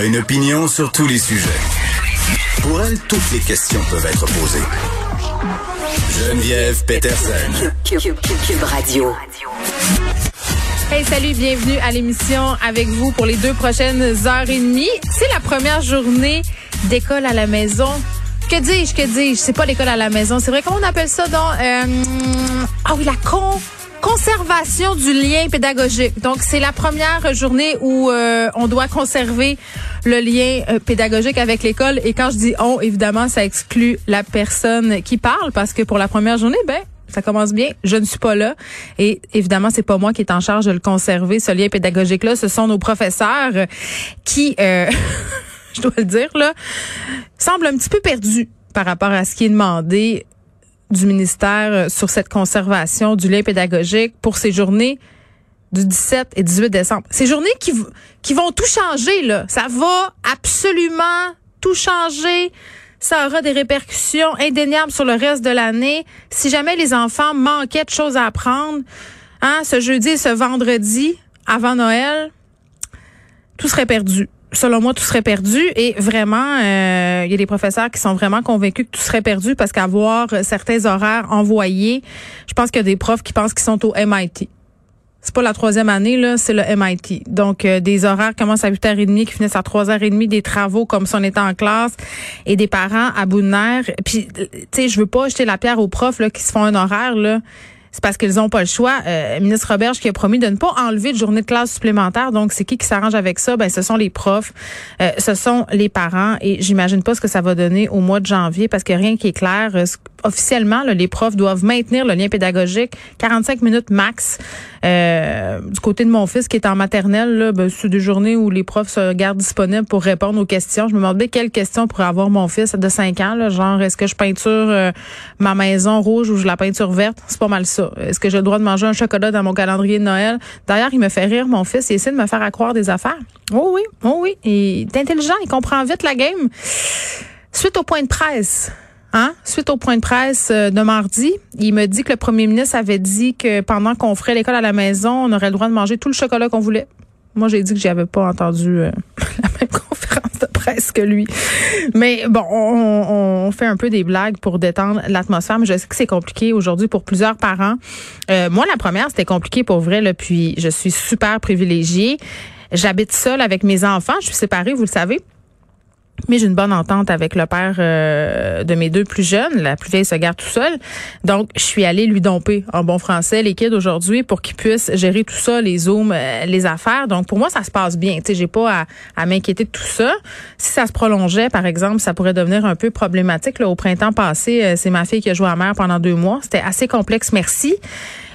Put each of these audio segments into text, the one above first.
A une opinion sur tous les sujets. Pour elle, toutes les questions peuvent être posées. Geneviève Peterson. Cube Radio. Hey, salut, bienvenue à l'émission avec vous pour les deux prochaines heures et demie. C'est la première journée d'école à la maison. Que dis-je, que dis-je? C'est pas l'école à la maison. C'est vrai, comment on appelle ça donc? Euh, ah oui, la con conservation du lien pédagogique. Donc, c'est la première journée où euh, on doit conserver le lien euh, pédagogique avec l'école. Et quand je dis on, évidemment, ça exclut la personne qui parle parce que pour la première journée, ben, ça commence bien. Je ne suis pas là. Et évidemment, c'est pas moi qui est en charge de le conserver, ce lien pédagogique-là. Ce sont nos professeurs qui, euh, je dois le dire, là, semblent un petit peu perdus par rapport à ce qui est demandé du ministère euh, sur cette conservation du lien pédagogique pour ces journées du 17 et 18 décembre. Ces journées qui, qui vont tout changer, là. Ça va absolument tout changer. Ça aura des répercussions indéniables sur le reste de l'année. Si jamais les enfants manquaient de choses à apprendre, hein, ce jeudi et ce vendredi, avant Noël, tout serait perdu selon moi, tout serait perdu. Et vraiment, euh, il y a des professeurs qui sont vraiment convaincus que tout serait perdu parce qu'avoir certains horaires envoyés, je pense qu'il y a des profs qui pensent qu'ils sont au MIT. C'est pas la troisième année, là, c'est le MIT. Donc, euh, des horaires commencent à 8h30, qui finissent à 3h30, des travaux comme si on était en classe, et des parents à bout de nerfs. Puis, tu sais, je veux pas jeter la pierre aux profs là, qui se font un horaire, là c'est parce qu'ils n'ont pas le choix. Euh, ministre Roberge qui a promis de ne pas enlever de journée de classe supplémentaire. Donc, c'est qui qui s'arrange avec ça? Ben, ce sont les profs, euh, ce sont les parents. Et j'imagine pas ce que ça va donner au mois de janvier parce que rien qui est clair. Euh, officiellement, les profs doivent maintenir le lien pédagogique 45 minutes max. Euh, du côté de mon fils qui est en maternelle, là, ben, c'est des journées où les profs se gardent disponibles pour répondre aux questions. Je me demandais quelles questions pourrait avoir mon fils de 5 ans. Là, genre, est-ce que je peinture ma maison rouge ou je la peinture verte? C'est pas mal ça. Est-ce que j'ai le droit de manger un chocolat dans mon calendrier de Noël? D'ailleurs, il me fait rire, mon fils. Il essaie de me faire accroire des affaires. Oh oui, oh oui. Il est intelligent. Il comprend vite la game. Suite au point de presse. Hein? Suite au point de presse euh, de mardi, il me dit que le premier ministre avait dit que pendant qu'on ferait l'école à la maison, on aurait le droit de manger tout le chocolat qu'on voulait. Moi, j'ai dit que j'avais pas entendu euh, la même conférence de presse que lui. Mais bon, on, on, fait un peu des blagues pour détendre l'atmosphère, mais je sais que c'est compliqué aujourd'hui pour plusieurs parents. Euh, moi, la première, c'était compliqué pour vrai, là, puis je suis super privilégiée. J'habite seule avec mes enfants. Je suis séparée, vous le savez. Mais j'ai une bonne entente avec le père euh, de mes deux plus jeunes. La plus vieille se garde tout seul. Donc, je suis allée lui domper en bon français les kids aujourd'hui pour qu'ils puissent gérer tout ça, les zooms, euh, les affaires. Donc, pour moi, ça se passe bien. Tu pas à, m'inquiéter de tout ça. Si ça se prolongeait, par exemple, ça pourrait devenir un peu problématique. Là, au printemps passé, euh, c'est ma fille qui a joué à mère pendant deux mois. C'était assez complexe, merci.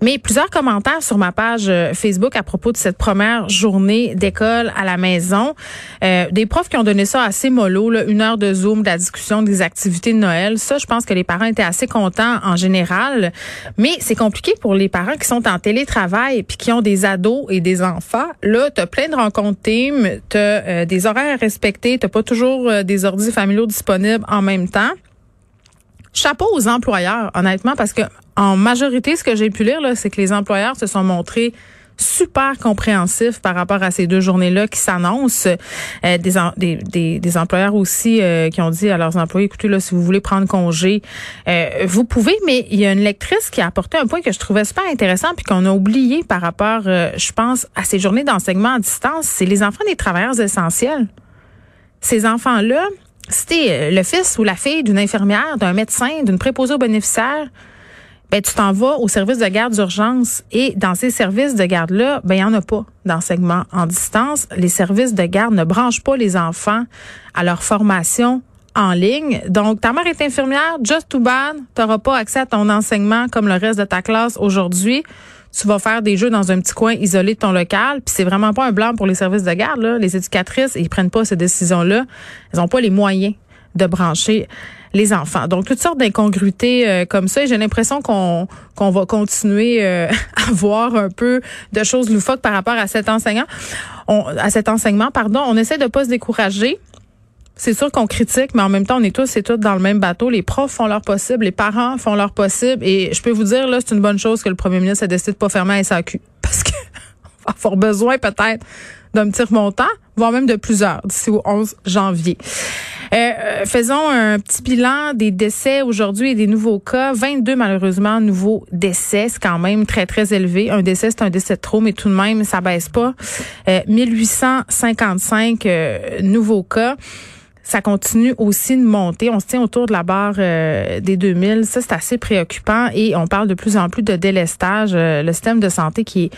Mais plusieurs commentaires sur ma page euh, Facebook à propos de cette première journée d'école à la maison. Euh, des profs qui ont donné ça assez mollo, là, une heure de Zoom, de la discussion des activités de Noël. Ça, je pense que les parents étaient assez contents en général. Mais c'est compliqué pour les parents qui sont en télétravail puis qui ont des ados et des enfants. Là, tu as plein de rencontres team, tu as euh, des horaires à respecter, tu pas toujours des ordis familiaux disponibles en même temps chapeau aux employeurs, honnêtement, parce que en majorité, ce que j'ai pu lire, c'est que les employeurs se sont montrés super compréhensifs par rapport à ces deux journées-là qui s'annoncent. Euh, des, des, des, employeurs aussi euh, qui ont dit à leurs employés, écoutez, là, si vous voulez prendre congé, euh, vous pouvez, mais il y a une lectrice qui a apporté un point que je trouvais super intéressant puis qu'on a oublié par rapport, je pense, à ces journées d'enseignement à distance, c'est les enfants des travailleurs essentiels. Ces enfants-là, c'était le fils ou la fille d'une infirmière, d'un médecin, d'une préposée aux bénéficiaires, ben tu t'en vas au service de garde d'urgence et dans ces services de garde là, ben il y en a pas d'enseignement en distance. Les services de garde ne branchent pas les enfants à leur formation en ligne. Donc, ta mère est infirmière, just too bad, tu n'auras pas accès à ton enseignement comme le reste de ta classe aujourd'hui. Tu vas faire des jeux dans un petit coin isolé de ton local, puis c'est vraiment pas un blanc pour les services de garde. Là. Les éducatrices, ils prennent pas ces décisions-là. Elles n'ont pas les moyens de brancher les enfants. Donc toutes sortes d'incongruités euh, comme ça. J'ai l'impression qu'on qu'on va continuer euh, à voir un peu de choses loufoques par rapport à cet enseignant, à cet enseignement. Pardon, on essaie de pas se décourager. C'est sûr qu'on critique, mais en même temps, on est tous et toutes dans le même bateau. Les profs font leur possible, les parents font leur possible. Et je peux vous dire, là, c'est une bonne chose que le premier ministre a décidé de pas fermer la SAQ. Parce que va avoir besoin peut-être d'un petit remontant, voire même de plusieurs d'ici au 11 janvier. Euh, euh, faisons un petit bilan des décès aujourd'hui et des nouveaux cas. 22 malheureusement nouveaux décès, c'est quand même très très élevé. Un décès c'est un décès de trop, mais tout de même ça baisse pas. Euh, 1855 euh, nouveaux cas ça continue aussi de monter. On se tient autour de la barre euh, des 2000. Ça, c'est assez préoccupant et on parle de plus en plus de délestage. Euh, le système de santé qui est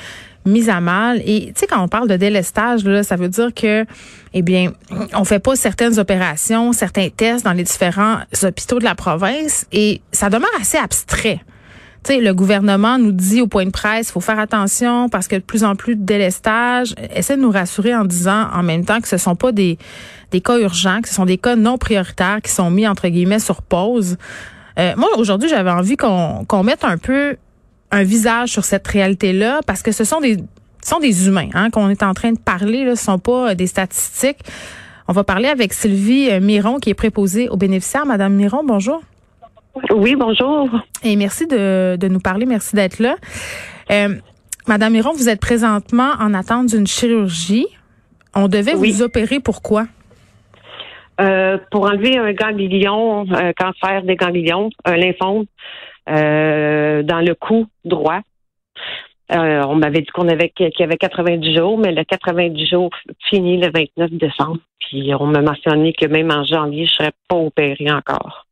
mis à mal. Et tu sais, quand on parle de délestage, là, ça veut dire que, eh bien, on fait pas certaines opérations, certains tests dans les différents hôpitaux de la province et ça demeure assez abstrait. Le gouvernement nous dit au point de presse, faut faire attention parce que de plus en plus de délestage. Essaie de nous rassurer en disant en même temps que ce sont pas des, des cas urgents, que ce sont des cas non prioritaires qui sont mis entre guillemets sur pause. Euh, moi, aujourd'hui, j'avais envie qu'on qu'on mette un peu un visage sur cette réalité-là parce que ce sont des ce sont des humains hein, qu'on est en train de parler. Là, ce sont pas des statistiques. On va parler avec Sylvie Miron qui est préposée aux bénéficiaires. Madame Miron, bonjour. Oui, bonjour. Et merci de, de nous parler. Merci d'être là. Euh, Madame Miron, vous êtes présentement en attente d'une chirurgie. On devait Oui. vous opérer. Pourquoi? Euh, pour enlever un ganglion, un cancer des ganglions, un lymphome, euh, dans le cou droit. Euh, on m'avait dit qu'on avait qu'il y avait 90 jours, mais le 90 jours finit le 29 décembre. Puis on m'a mentionné que même en janvier, je serais pas opérée encore.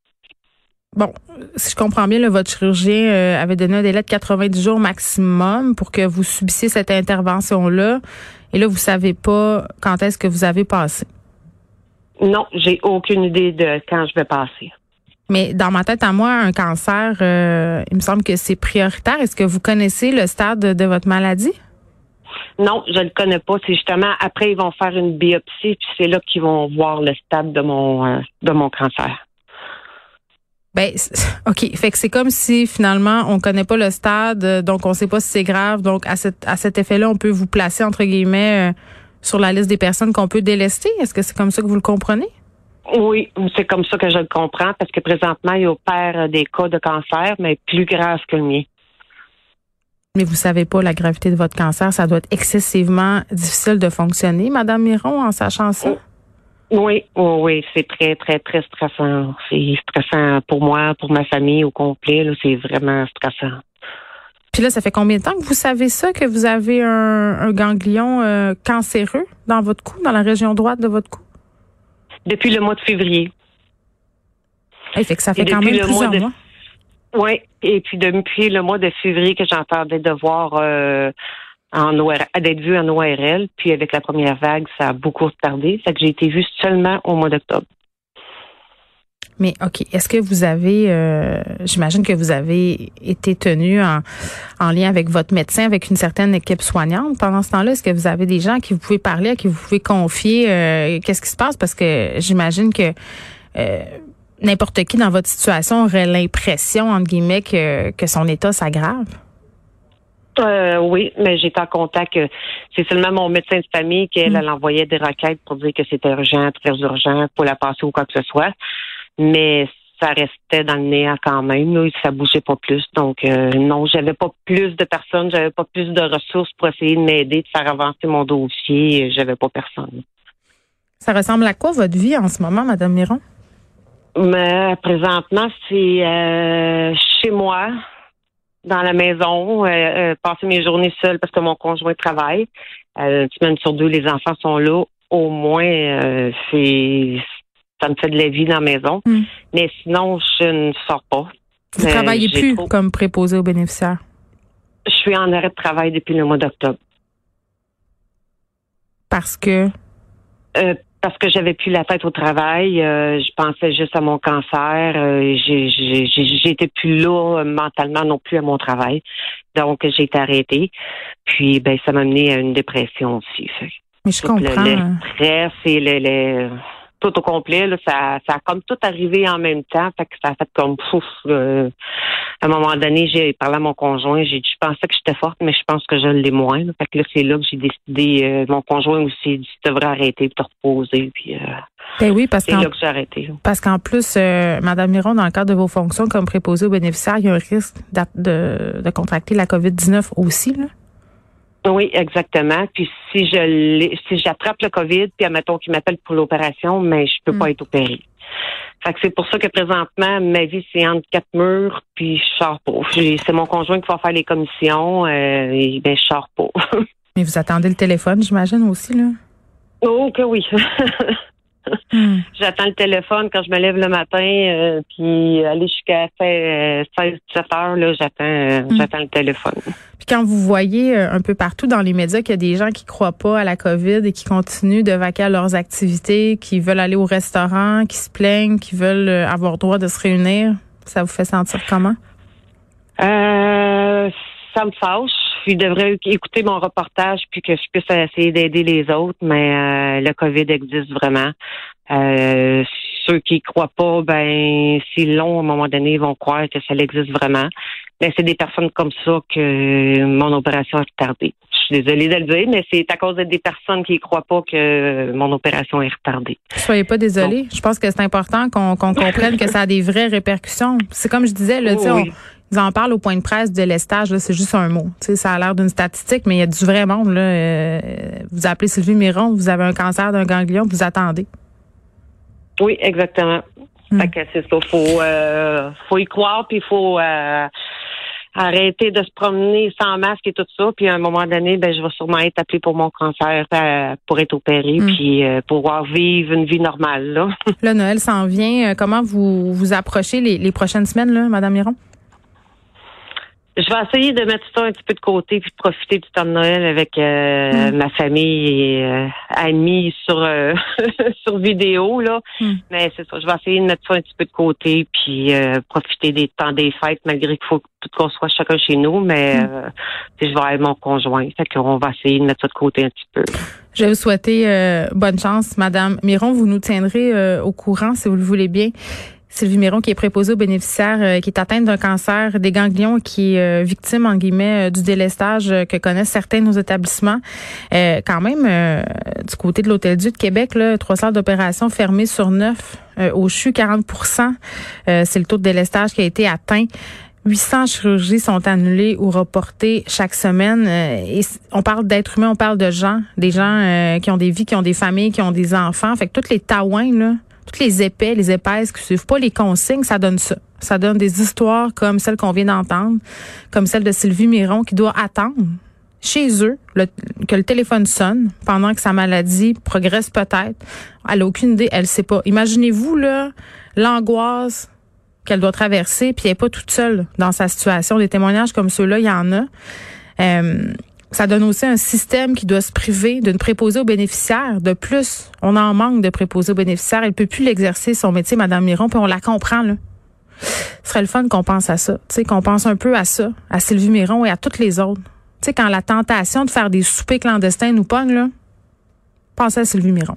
Bon, si je comprends bien, là, votre chirurgien euh, avait donné un délai de 90 jours maximum pour que vous subissiez cette intervention-là. Et là, vous savez pas quand est-ce que vous avez passé. Non, j'ai aucune idée de quand je vais passer. Mais dans ma tête à moi, un cancer, euh, il me semble que c'est prioritaire. Est-ce que vous connaissez le stade de, votre maladie? Non, je le connais pas. C'est justement après ils vont faire une biopsie, puis c'est là qu'ils vont voir le stade de mon euh, de mon cancer. Ben, OK. Fait que c'est comme si finalement on connaît pas le stade, euh, donc on sait pas si c'est grave. Donc à cet, à cet effet-là, on peut vous placer entre guillemets euh, sur la liste des personnes qu'on peut délester. Est-ce que c'est comme ça que vous le comprenez? Oui, c'est comme ça que je le comprends, parce que présentement, il opère des cas de cancer, mais plus graves que le mien. Mais vous savez pas la gravité de votre cancer. Ça doit être excessivement difficile de fonctionner, Madame Miron, en sachant ça? Oui, oui, oui, c'est très, très, très stressant. C'est stressant pour moi, pour ma famille au complet. là, C'est vraiment stressant. Puis là, ça fait combien de temps que vous savez ça, que vous avez un, un ganglion euh, cancéreux dans votre cou, dans la région droite de votre cou? Depuis le mois de février. Eh, fait que ça Et fait quand même plusieurs mois de- mois. Oui, et puis depuis le mois de février que j'entendais de voir euh, en d'être vue en ORL, puis avec la première vague, ça a beaucoup retardé. Ça que j'ai été vue seulement au mois d'octobre. Mais OK, est-ce que vous avez, euh, j'imagine que vous avez été tenu en, en lien avec votre médecin, avec une certaine équipe soignante pendant ce temps-là? Est-ce que vous avez des gens à qui vous pouvez parler, à qui vous pouvez confier euh, qu'est-ce qui se passe? Parce que j'imagine que euh, n'importe qui dans votre situation aurait l'impression, entre guillemets, que, que son état s'aggrave. Euh, oui, mais j'étais en contact. euh, C'est seulement mon médecin de famille qui, elle, Mm. elle envoyait des requêtes pour dire que c'était urgent, très urgent, pour la passer ou quoi que ce soit. Mais ça restait dans le néant quand même. Là, ça bougeait pas plus. Donc, euh, non, j'avais pas plus de personnes, j'avais pas plus de ressources pour essayer de m'aider, de faire avancer mon dossier. J'avais pas personne. Ça ressemble à quoi votre vie en ce moment, Madame Miron? Mais présentement, c'est euh, chez moi, dans la maison, euh, euh, passer mes journées seule parce que mon conjoint travaille. Euh, une semaine sur deux, les enfants sont là. Au moins, euh, c'est ça me fait de la vie dans la maison. Hmm. Mais sinon, je ne sors pas. Vous Euh, travaillez plus trop- comme préposé aux bénéficiaires? Je suis en arrêt de travail depuis le mois d'octobre. Parce que? Parce que j'avais plus la tête au travail. euh, je pensais juste à mon cancer. euh, J'étais plus là euh, mentalement non plus à mon travail. Donc, j'ai été arrêtée. Puis, ben, ça m'a mené à une dépression aussi. Fait Mais je le- comprends. Le, stress et le, le- tout au complet, là, ça, ça a comme tout arrivé en même temps. Fait que ça a fait comme pouf. là. à un moment donné, j'ai parlé à mon conjoint. J'ai dit, je pensais que j'étais forte, mais je pense que je l'ai moins. là. Fait que là, c'est là que j'ai décidé. euh, mon conjoint aussi dit, tu devrais arrêter et te reposer. Puis euh, Ben oui, parce c'est là que j'ai arrêté. là. Parce qu'en plus, euh, Madame Miron, dans le cadre de vos fonctions comme préposée aux bénéficiaires, il y a un risque d'a- de, de contracter la COVID-19 aussi. Là. Oui, exactement. Puis si je si j'attrape le COVID, puis admettons qu'il m'appelle pour l'opération, mais je peux pas être opérée. Fait que c'est pour ça que présentement, ma vie, c'est entre quatre murs, puis je sors pas. C'est mon conjoint qui va faire les commissions, euh, et ben je sors pas. Mais vous attendez le téléphone, j'imagine aussi. Là? oh que oui. Hmm. J'attends le téléphone quand je me lève le matin, euh, puis aller jusqu'à 16, 17 heures, là, j'attends, euh, Mm. j'attends le téléphone. Puis quand vous voyez euh, un peu partout dans les médias qu'il y a des gens qui croient pas à la COVID et qui continuent de vaquer à leurs activités, qui veulent aller au restaurant, qui se plaignent, qui veulent euh, avoir droit de se réunir, ça vous fait sentir comment? Euh, ça me fâche. Je devrais écouter mon reportage puis que je puisse essayer d'aider les autres, mais euh, le COVID existe vraiment. Euh, ceux qui croient pas, ben s'ils l'ont à un moment donné, ils vont croire que ça existe vraiment. Mais c'est des personnes comme ça que mon opération est retardée. Je suis désolée de le dire, mais c'est à cause de des personnes qui croient pas que mon opération est retardée. Soyez pas désolés. Je pense que c'est important qu'on comprenne que ça a des vraies répercussions. C'est comme je disais, là, tu Oui, on-. Ils en parlent au point de presse de l'estage, là, c'est juste un mot. Ça a l'air d'une statistique, mais il y a du vrai monde. Là. Euh, vous appelez Sylvie Miron, vous avez un cancer d'un ganglion, vous attendez. Oui, exactement. Hmm. Fait que c'est ça. Faut, euh, faut y croire, puis il faut euh, arrêter de se promener sans masque et tout ça. Puis à un moment donné, ben je vais sûrement être appelée pour mon cancer euh, pour être opérée, Hmm. puis euh, pouvoir vivre une vie normale. Là. Là, Noël s'en vient. Euh, Comment vous vous approchez les, les prochaines semaines, là, Madame Miron? Je vais essayer de mettre ça un petit peu de côté puis de profiter du temps de Noël avec euh, Mm. ma famille et euh, amis sur euh, sur vidéo là. Mm. Mais c'est ça, je vais essayer de mettre ça un petit peu de côté puis euh, profiter des temps des fêtes malgré qu'il faut tout qu'on soit chacun chez nous. Mais Mm. euh, je vais avec mon conjoint, fait qu'on va essayer de mettre ça de côté un petit peu. Je vais vous souhaiter euh, bonne chance, Madame Miron. Vous nous tiendrez euh, au courant, si vous le voulez bien. Sylvie Miron, qui est préposée aux bénéficiaires, euh, qui est atteinte d'un cancer des ganglions, qui est euh, victime, en guillemets, euh, du délestage euh, que connaissent certains de nos établissements. Quand même, du côté de l'Hôtel Dieu de Québec, là, trois salles d'opération fermées sur neuf. Au CHU, 40 euh, C'est le taux de délestage qui a été atteint. 800 chirurgies sont annulées ou reportées chaque semaine. Et on parle d'êtres humains, on parle de gens, des gens qui ont des vies, qui ont des familles, qui ont des enfants. Fait que toutes les taouins, là, toutes les épais, les épaisses qui suivent pas les consignes, ça donne ça. Ça donne des histoires comme celle qu'on vient d'entendre, comme celle de Sylvie Miron qui doit attendre chez eux que le téléphone sonne pendant que sa maladie progresse peut-être. Elle a aucune idée, elle sait pas. Imaginez-vous là l'angoisse qu'elle doit traverser, puis elle n'est pas toute seule dans sa situation. Des témoignages comme ceux-là, il y en a. Euh, ça donne aussi un système qui doit se priver d'une préposée aux bénéficiaires. De plus, on en manque de préposés aux bénéficiaires. Elle peut plus l'exercer son métier, Madame Miron, puis on la comprend là. Ce serait le fun qu'on pense à ça, tu sais, qu'on pense un peu à ça, à Sylvie Miron et à toutes les autres. Tu sais, quand la tentation de faire des soupers clandestins nous pogne là, pensez à Sylvie Miron.